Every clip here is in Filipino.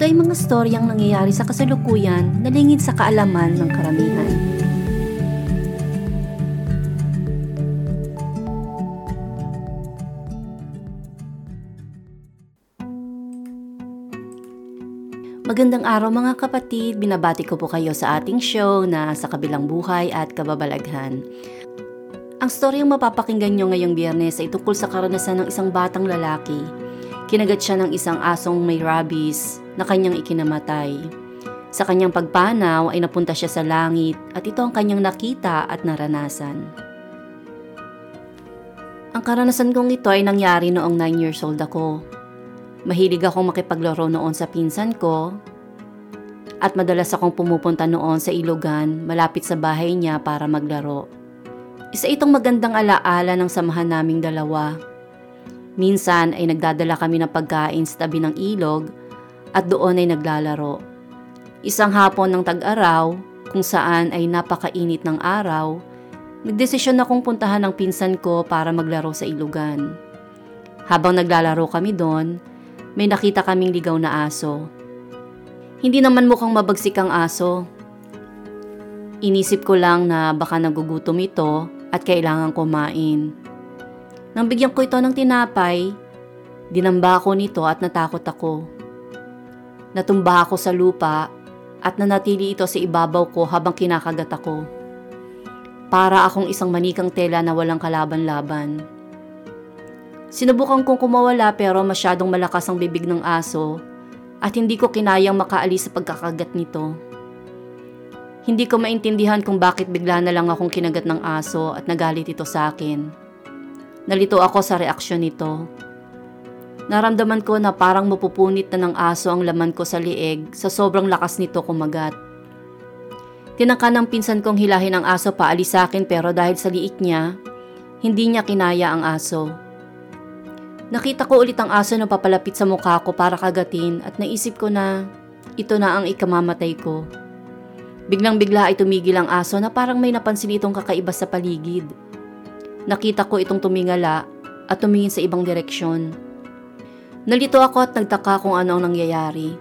ito ay mga storyang nangyayari sa kasalukuyan na lingid sa kaalaman ng karamihan. Magandang araw mga kapatid, binabati ko po kayo sa ating show na sa kabilang buhay at kababalaghan. Ang storyang mapapakinggan nyo ngayong biyernes ay tungkol sa karanasan ng isang batang lalaki Kinagat siya ng isang asong may rabies na kanyang ikinamatay. Sa kanyang pagpanaw ay napunta siya sa langit at ito ang kanyang nakita at naranasan. Ang karanasan kong ito ay nangyari noong 9 years old ako. Mahilig akong makipaglaro noon sa pinsan ko at madalas akong pumupunta noon sa ilugan malapit sa bahay niya para maglaro. Isa itong magandang alaala ng samahan naming dalawa Minsan ay nagdadala kami ng pagkain sa tabi ng ilog at doon ay naglalaro. Isang hapon ng tag-araw kung saan ay napakainit ng araw, nagdesisyon akong puntahan ng pinsan ko para maglaro sa ilugan. Habang naglalaro kami doon, may nakita kaming ligaw na aso. Hindi naman mukhang mabagsik ang aso. Inisip ko lang na baka nagugutom ito at kailangan kumain. Nang bigyan ko ito ng tinapay, dinamba ako nito at natakot ako. Natumba ako sa lupa at nanatili ito sa ibabaw ko habang kinakagat ako. Para akong isang manikang tela na walang kalaban-laban. Sinubukan kong kumawala pero masyadong malakas ang bibig ng aso at hindi ko kinayang makaalis sa pagkakagat nito. Hindi ko maintindihan kung bakit bigla na lang akong kinagat ng aso at nagalit ito sa akin. Nalito ako sa reaksyon nito. Naramdaman ko na parang mapupunit na ng aso ang laman ko sa lieg sa sobrang lakas nito kumagat. Tinangka ng pinsan kong hilahin ang aso paalis sa akin pero dahil sa liik niya, hindi niya kinaya ang aso. Nakita ko ulit ang aso na papalapit sa mukha ko para kagatin at naisip ko na ito na ang ikamamatay ko. Biglang bigla ay tumigil ang aso na parang may napansin itong kakaiba sa paligid. Nakita ko itong tumingala at tumingin sa ibang direksyon. Nalito ako at nagtaka kung ano ang nangyayari.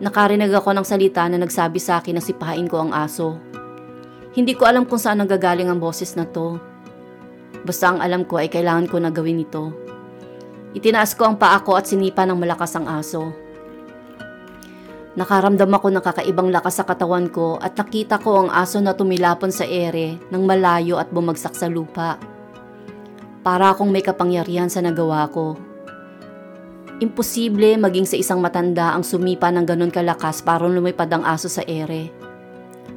Nakarinig ako ng salita na nagsabi sa akin na sipahain ko ang aso. Hindi ko alam kung saan nanggagaling ang boses na to. Basta ang alam ko ay kailangan ko na gawin ito. Itinaas ko ang paa ko at sinipa ng malakas ang aso. Nakaramdam ako ng kakaibang lakas sa katawan ko at nakita ko ang aso na tumilapon sa ere ng malayo at bumagsak sa lupa. Para akong may kapangyarihan sa nagawa ko. Imposible maging sa isang matanda ang sumipa ng ganun kalakas para lumipad ang aso sa ere.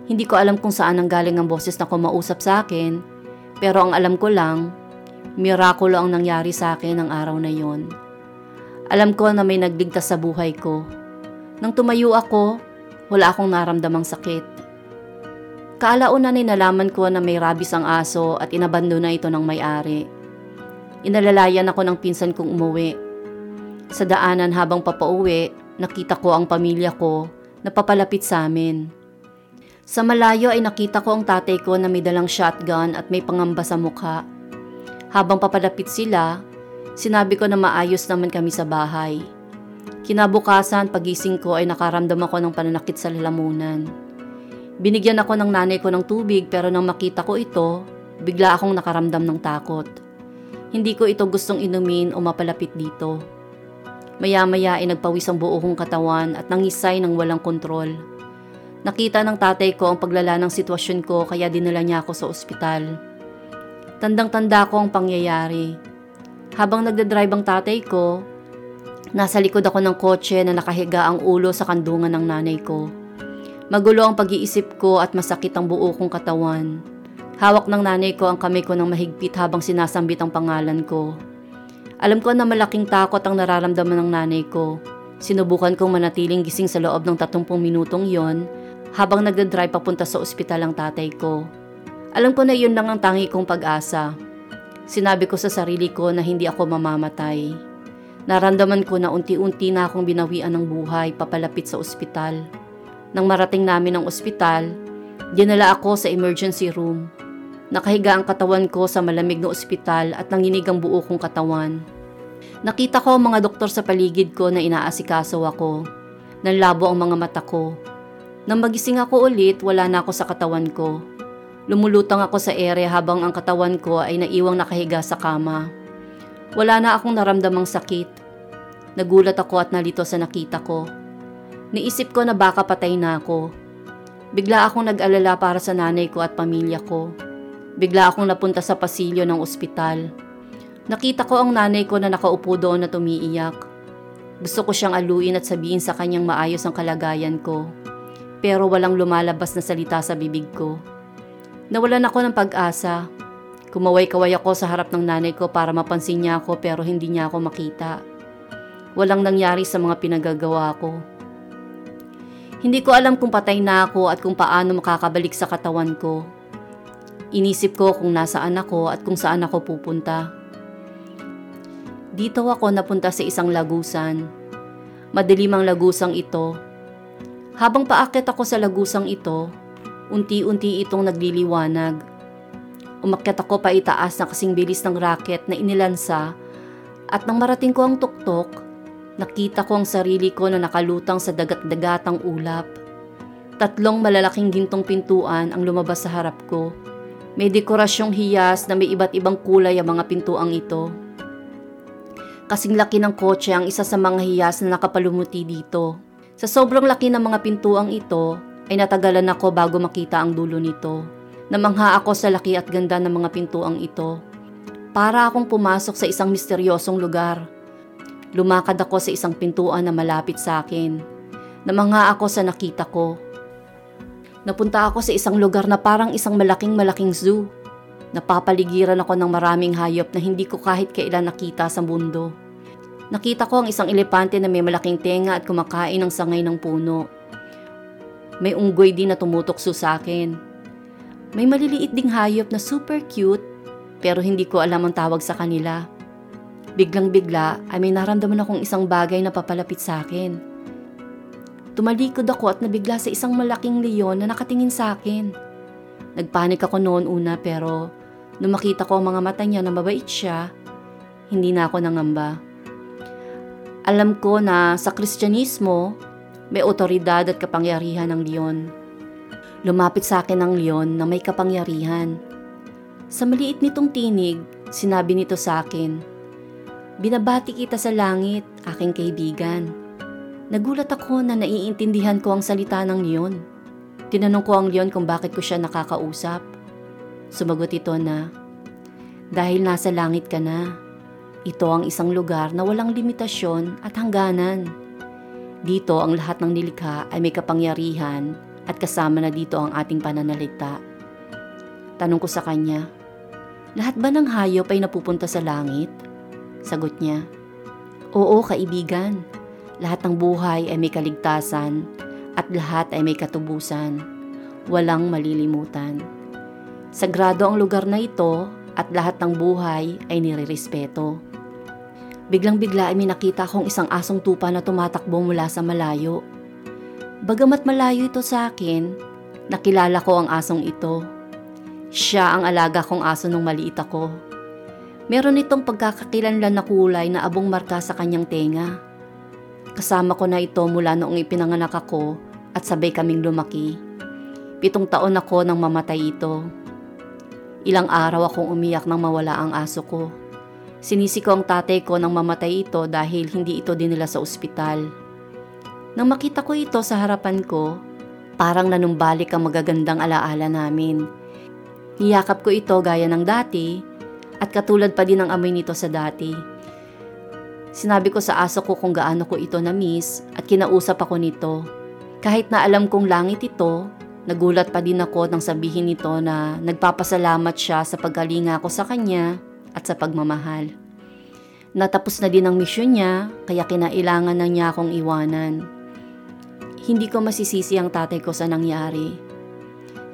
Hindi ko alam kung saan ang galing ang boses na kumausap sa akin, pero ang alam ko lang, mirakulo ang nangyari sa akin ng araw na yon. Alam ko na may nagligtas sa buhay ko nang tumayo ako, wala akong naramdamang sakit. Kaalaunan ay nalaman ko na may rabies ang aso at inabando na ito ng may-ari. Inalalayan ako ng pinsan kong umuwi. Sa daanan habang papauwi, nakita ko ang pamilya ko na papalapit sa amin. Sa malayo ay nakita ko ang tatay ko na may dalang shotgun at may pangamba sa mukha. Habang papalapit sila, sinabi ko na maayos naman kami sa bahay. Kinabukasan, pagising ko ay nakaramdam ako ng pananakit sa lalamunan. Binigyan ako ng nanay ko ng tubig pero nang makita ko ito, bigla akong nakaramdam ng takot. Hindi ko ito gustong inumin o mapalapit dito. Maya-maya ay nagpawis ang buo kong katawan at nangisay ng walang kontrol. Nakita ng tatay ko ang paglala ng sitwasyon ko kaya dinala niya ako sa ospital. Tandang-tanda ko ang pangyayari. Habang nagdadrive ang tatay ko, Nasa likod ako ng kotse na nakahiga ang ulo sa kandungan ng nanay ko. Magulo ang pag-iisip ko at masakit ang buo kong katawan. Hawak ng nanay ko ang kamay ko ng mahigpit habang sinasambit ang pangalan ko. Alam ko na malaking takot ang nararamdaman ng nanay ko. Sinubukan kong manatiling gising sa loob ng 30 minutong yon habang nagdadrive papunta sa ospital ang tatay ko. Alam ko na yun lang ang tangi kong pag-asa. Sinabi ko sa sarili ko na hindi ako mamamatay. Naramdaman ko na unti-unti na akong binawian ng buhay papalapit sa ospital. Nang marating namin ang ospital, dinala ako sa emergency room. Nakahiga ang katawan ko sa malamig na ospital at nanginig ang buo kong katawan. Nakita ko ang mga doktor sa paligid ko na inaasikaso ako. Nanlabo ang mga mata ko. Nang magising ako ulit, wala na ako sa katawan ko. Lumulutang ako sa ere habang ang katawan ko ay naiwang nakahiga sa kama. Wala na akong naramdamang sakit. Nagulat ako at nalito sa nakita ko. Niisip ko na baka patay na ako. Bigla akong nag-alala para sa nanay ko at pamilya ko. Bigla akong napunta sa pasilyo ng ospital. Nakita ko ang nanay ko na nakaupo doon na tumiiyak. Gusto ko siyang aluin at sabihin sa kanyang maayos ang kalagayan ko. Pero walang lumalabas na salita sa bibig ko. Nawalan ako ng pag-asa. Kumaway-kaway ako sa harap ng nanay ko para mapansin niya ako pero hindi niya ako makita. Walang nangyari sa mga pinagagawa ko. Hindi ko alam kung patay na ako at kung paano makakabalik sa katawan ko. Inisip ko kung nasaan ako at kung saan ako pupunta. Dito ako napunta sa isang lagusan. Madilim ang lagusang ito. Habang paakit ako sa lagusang ito, unti-unti itong nagliliwanag. Umakyat ako pa itaas na kasing bilis ng racket na inilansa at nang marating ko ang tuktok, nakita ko ang sarili ko na nakalutang sa dagat-dagatang ulap. Tatlong malalaking gintong pintuan ang lumabas sa harap ko may dekorasyong hiyas na may iba't ibang kulay ang mga pintuang ito. Kasing laki ng kotse ang isa sa mga hiyas na nakapalumuti dito. Sa sobrang laki ng mga pintuang ito, ay natagalan ako bago makita ang dulo nito. Namangha ako sa laki at ganda ng mga pintuang ito. Para akong pumasok sa isang misteryosong lugar. Lumakad ako sa isang pintuan na malapit sa akin. Namangha ako sa nakita ko. Napunta ako sa isang lugar na parang isang malaking malaking zoo. Napapaligiran ako ng maraming hayop na hindi ko kahit kailan nakita sa mundo. Nakita ko ang isang elepante na may malaking tenga at kumakain ng sangay ng puno. May unggoy din na tumutokso sa akin. May maliliit ding hayop na super cute pero hindi ko alam ang tawag sa kanila. Biglang bigla ay may naramdaman akong isang bagay na papalapit sa akin. Tumalikod ako at nabigla sa isang malaking leon na nakatingin sa akin. Nagpanik ako noon una pero nung makita ko ang mga mata niya na mabait siya, hindi na ako nangamba. Alam ko na sa Kristyanismo, may otoridad at kapangyarihan ng leon. Lumapit sa akin ang leon na may kapangyarihan. Sa maliit nitong tinig, sinabi nito sa akin, Binabati kita sa langit, aking kaibigan. Nagulat ako na naiintindihan ko ang salita ng leon. Tinanong ko ang leon kung bakit ko siya nakakausap. Sumagot ito na, Dahil nasa langit ka na, ito ang isang lugar na walang limitasyon at hangganan. Dito ang lahat ng nilikha ay may kapangyarihan at kasama na dito ang ating pananaligta. Tanong ko sa kanya, lahat ba ng hayop ay napupunta sa langit? Sagot niya, Oo kaibigan, lahat ng buhay ay may kaligtasan at lahat ay may katubusan. Walang malilimutan. Sagrado ang lugar na ito at lahat ng buhay ay nirerespeto. Biglang-bigla ay may nakita akong isang asong tupa na tumatakbo mula sa malayo. Bagamat malayo ito sa akin, nakilala ko ang asong ito. Siya ang alaga kong aso nung maliit ako. Meron itong pagkakakilanlan na kulay na abong marka sa kanyang tenga. Kasama ko na ito mula noong ipinanganak ako at sabay kaming lumaki. Pitong taon ako nang mamatay ito. Ilang araw akong umiyak nang mawala ang aso ko. Sinisi ko ang tatay ko nang mamatay ito dahil hindi ito dinila sa ospital. Nang makita ko ito sa harapan ko, parang nanumbalik ang magagandang alaala namin. Niyakap ko ito gaya ng dati at katulad pa din ang amoy nito sa dati. Sinabi ko sa aso ko kung gaano ko ito na-miss at kinausap ako nito. Kahit na alam kong langit ito, nagulat pa din ako nang sabihin nito na nagpapasalamat siya sa pagkalinga ko sa kanya at sa pagmamahal. Natapos na din ang misyon niya, kaya kinailangan na niya akong iwanan. Hindi ko masisisi ang tatay ko sa nangyari.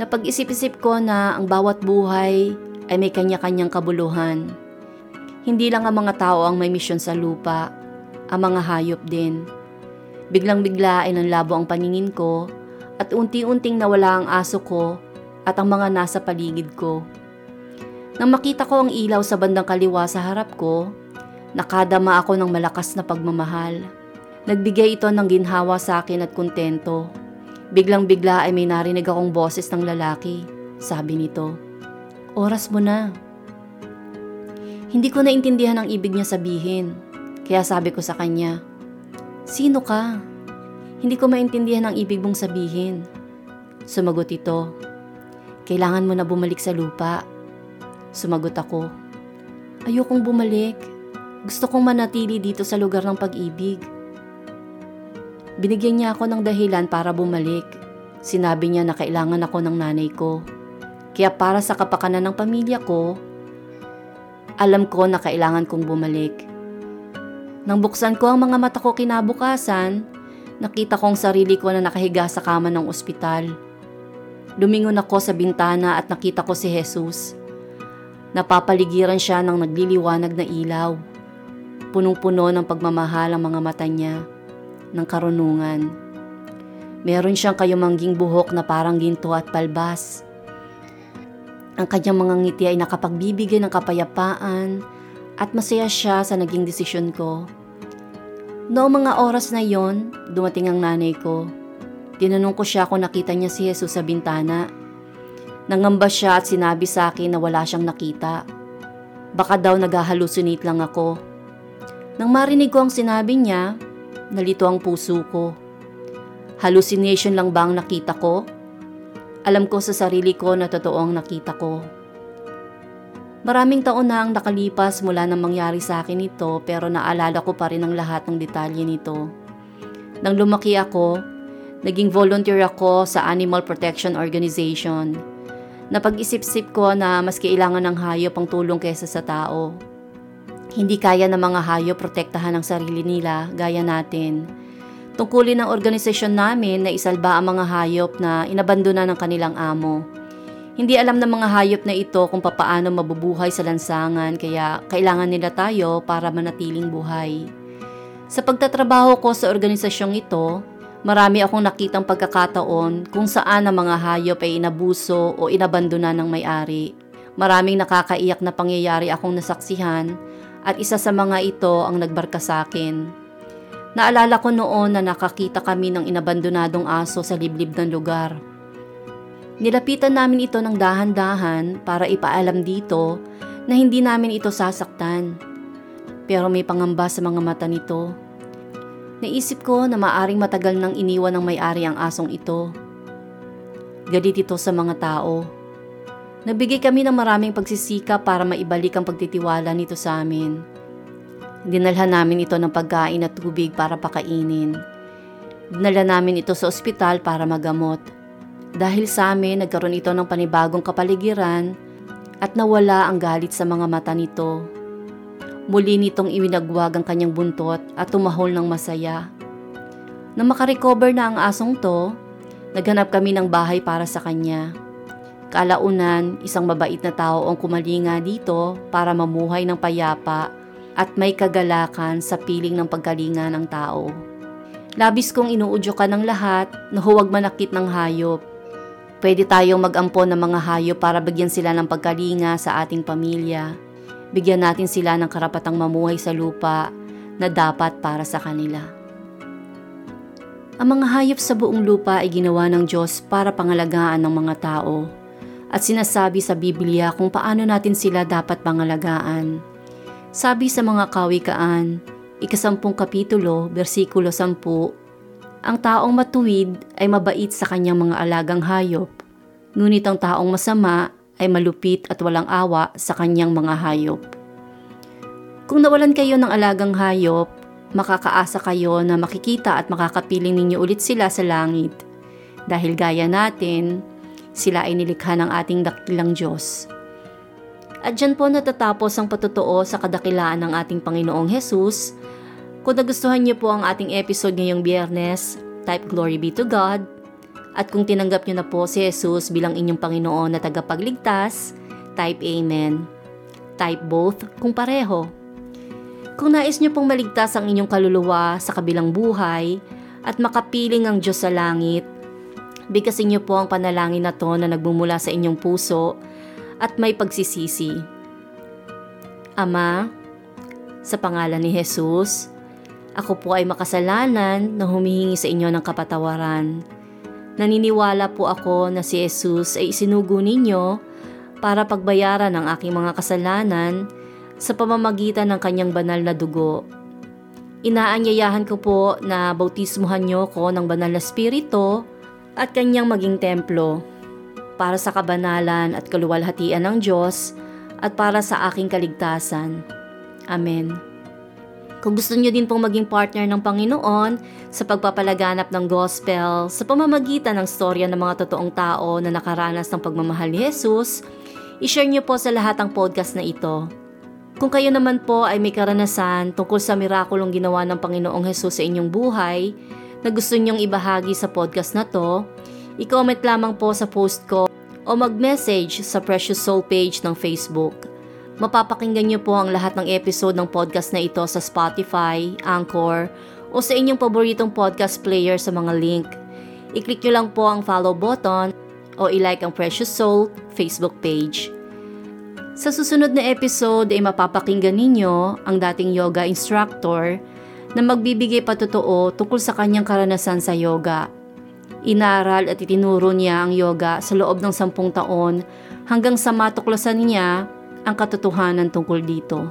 Napag-isip-isip ko na ang bawat buhay ay may kanya-kanyang kabuluhan. Hindi lang ang mga tao ang may misyon sa lupa, ang mga hayop din. Biglang-bigla ay nanlabo ang paningin ko at unti-unting nawala ang aso ko at ang mga nasa paligid ko. Nang makita ko ang ilaw sa bandang kaliwa sa harap ko, Nakadama ako ng malakas na pagmamahal. Nagbigay ito ng ginhawa sa akin at kontento. Biglang bigla ay may narinig akong boses ng lalaki. Sabi nito, Oras mo na. Hindi ko naintindihan ang ibig niya sabihin. Kaya sabi ko sa kanya, Sino ka? Hindi ko maintindihan ang ibig mong sabihin. Sumagot ito, Kailangan mo na bumalik sa lupa. Sumagot ako, Ayokong bumalik. Gusto kong manatili dito sa lugar ng pag-ibig. Binigyan niya ako ng dahilan para bumalik. Sinabi niya na kailangan ako ng nanay ko. Kaya para sa kapakanan ng pamilya ko, alam ko na kailangan kong bumalik. Nang buksan ko ang mga mata ko kinabukasan, nakita kong sarili ko na nakahiga sa kama ng ospital. Lumingon ako sa bintana at nakita ko si Jesus. Napapaligiran siya ng nagliliwanag na ilaw. Punong-puno ng pagmamahal ang mga mata niya, ng karunungan. Meron siyang kayumangging buhok na parang ginto at palbas. Ang kanyang mga ngiti ay nakapagbibigay ng kapayapaan at masaya siya sa naging desisyon ko. Noong mga oras na yon, dumating ang nanay ko. Tinanong ko siya kung nakita niya si Jesus sa bintana. Nangamba siya at sinabi sa akin na wala siyang nakita. Baka daw nag-hallucinate lang ako. Nang marinig ko ang sinabi niya, nalito ang puso ko. Hallucination lang ba ang nakita ko? Alam ko sa sarili ko na totoo ang nakita ko. Maraming taon na ang nakalipas mula nang mangyari sa akin ito pero naalala ko pa rin ang lahat ng detalye nito. Nang lumaki ako, naging volunteer ako sa Animal Protection Organization. Napag-isip-isip ko na mas kailangan ng hayop ang tulong kaysa sa tao. Hindi kaya ng mga hayop protektahan ang sarili nila gaya natin. Tungkulin ng organisasyon namin na isalba ang mga hayop na inabandona ng kanilang amo. Hindi alam ng mga hayop na ito kung papaano mabubuhay sa lansangan kaya kailangan nila tayo para manatiling buhay. Sa pagtatrabaho ko sa organisasyong ito, marami akong nakitang pagkakataon kung saan ang mga hayop ay inabuso o inabandona ng may-ari. Maraming nakakaiyak na pangyayari akong nasaksihan at isa sa mga ito ang nagbarka sa akin. Naalala ko noon na nakakita kami ng inabandonadong aso sa liblib ng lugar. Nilapitan namin ito ng dahan-dahan para ipaalam dito na hindi namin ito sasaktan. Pero may pangamba sa mga mata nito. Naisip ko na maaring matagal nang iniwan ng may-ari ang asong ito. Galit ito sa mga tao Nabigay kami ng maraming pagsisika para maibalik ang pagtitiwala nito sa amin. Dinalhan namin ito ng pagkain at tubig para pakainin. Dinala namin ito sa ospital para magamot. Dahil sa amin, nagkaroon ito ng panibagong kapaligiran at nawala ang galit sa mga mata nito. Muli nitong iwinagwag ang kanyang buntot at tumahol ng masaya. Nang makarecover na ang asong to, naghanap kami ng bahay para sa kanya. Kalaunan, isang mabait na tao ang kumalinga dito para mamuhay ng payapa at may kagalakan sa piling ng pagkalinga ng tao. Labis kong inuudyo ka ng lahat na huwag manakit ng hayop. Pwede tayong mag-ampon ng mga hayop para bigyan sila ng pagkalinga sa ating pamilya. Bigyan natin sila ng karapatang mamuhay sa lupa na dapat para sa kanila. Ang mga hayop sa buong lupa ay ginawa ng Diyos para pangalagaan ng mga tao at sinasabi sa Biblia kung paano natin sila dapat pangalagaan. Sabi sa mga kawikaan, ikasampung kapitulo, versikulo sampu, ang taong matuwid ay mabait sa kanyang mga alagang hayop, ngunit ang taong masama ay malupit at walang awa sa kanyang mga hayop. Kung nawalan kayo ng alagang hayop, makakaasa kayo na makikita at makakapiling ninyo ulit sila sa langit. Dahil gaya natin, sila ay nilikha ng ating dakilang Diyos. At dyan po natatapos ang patutuo sa kadakilaan ng ating Panginoong Hesus. Kung nagustuhan niyo po ang ating episode ngayong biyernes, type Glory be to God. At kung tinanggap niyo na po si Jesus bilang inyong Panginoon na tagapagligtas, type Amen. Type both kung pareho. Kung nais niyo pong maligtas ang inyong kaluluwa sa kabilang buhay at makapiling ang Diyos sa langit, bigkasin niyo po ang panalangin na to na nagmumula sa inyong puso at may pagsisisi. Ama, sa pangalan ni Jesus, ako po ay makasalanan na humihingi sa inyo ng kapatawaran. Naniniwala po ako na si Jesus ay isinugo ninyo para pagbayaran ang aking mga kasalanan sa pamamagitan ng kanyang banal na dugo. Inaanyayahan ko po na bautismuhan niyo ko ng banal na spirito at kanyang maging templo para sa kabanalan at kaluwalhatian ng Diyos at para sa aking kaligtasan. Amen. Kung gusto niyo din pong maging partner ng Panginoon sa pagpapalaganap ng gospel sa pamamagitan ng storya ng mga totoong tao na nakaranas ng pagmamahal ni Jesus, i-share niyo po sa lahat ang podcast na ito. Kung kayo naman po ay may karanasan tungkol sa mirakulong ginawa ng Panginoong Jesus sa inyong buhay na gusto niyong ibahagi sa podcast na to, i-comment lamang po sa post ko o mag-message sa Precious Soul page ng Facebook. Mapapakinggan niyo po ang lahat ng episode ng podcast na ito sa Spotify, Anchor, o sa inyong paboritong podcast player sa mga link. I-click niyo lang po ang follow button o i-like ang Precious Soul Facebook page. Sa susunod na episode ay mapapakinggan ninyo ang dating yoga instructor na magbibigay patotoo tungkol sa kanyang karanasan sa yoga. Inaral at itinuro niya ang yoga sa loob ng sampung taon hanggang sa matuklasan niya ang katotohanan tungkol dito.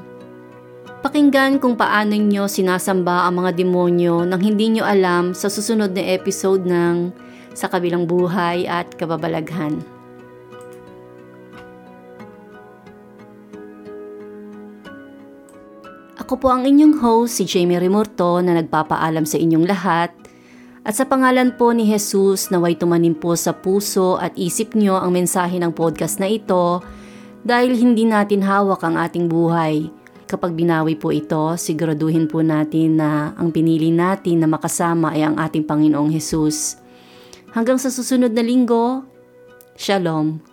Pakinggan kung paano nyo sinasamba ang mga demonyo nang hindi nyo alam sa susunod na episode ng Sa Kabilang Buhay at Kababalaghan. Ako po ang inyong host, si Jamie Remorto na nagpapaalam sa inyong lahat at sa pangalan po ni Jesus naway tumanim po sa puso at isip nyo ang mensahe ng podcast na ito dahil hindi natin hawak ang ating buhay. Kapag binawi po ito, siguraduhin po natin na ang pinili natin na makasama ay ang ating Panginoong Hesus. Hanggang sa susunod na linggo, Shalom.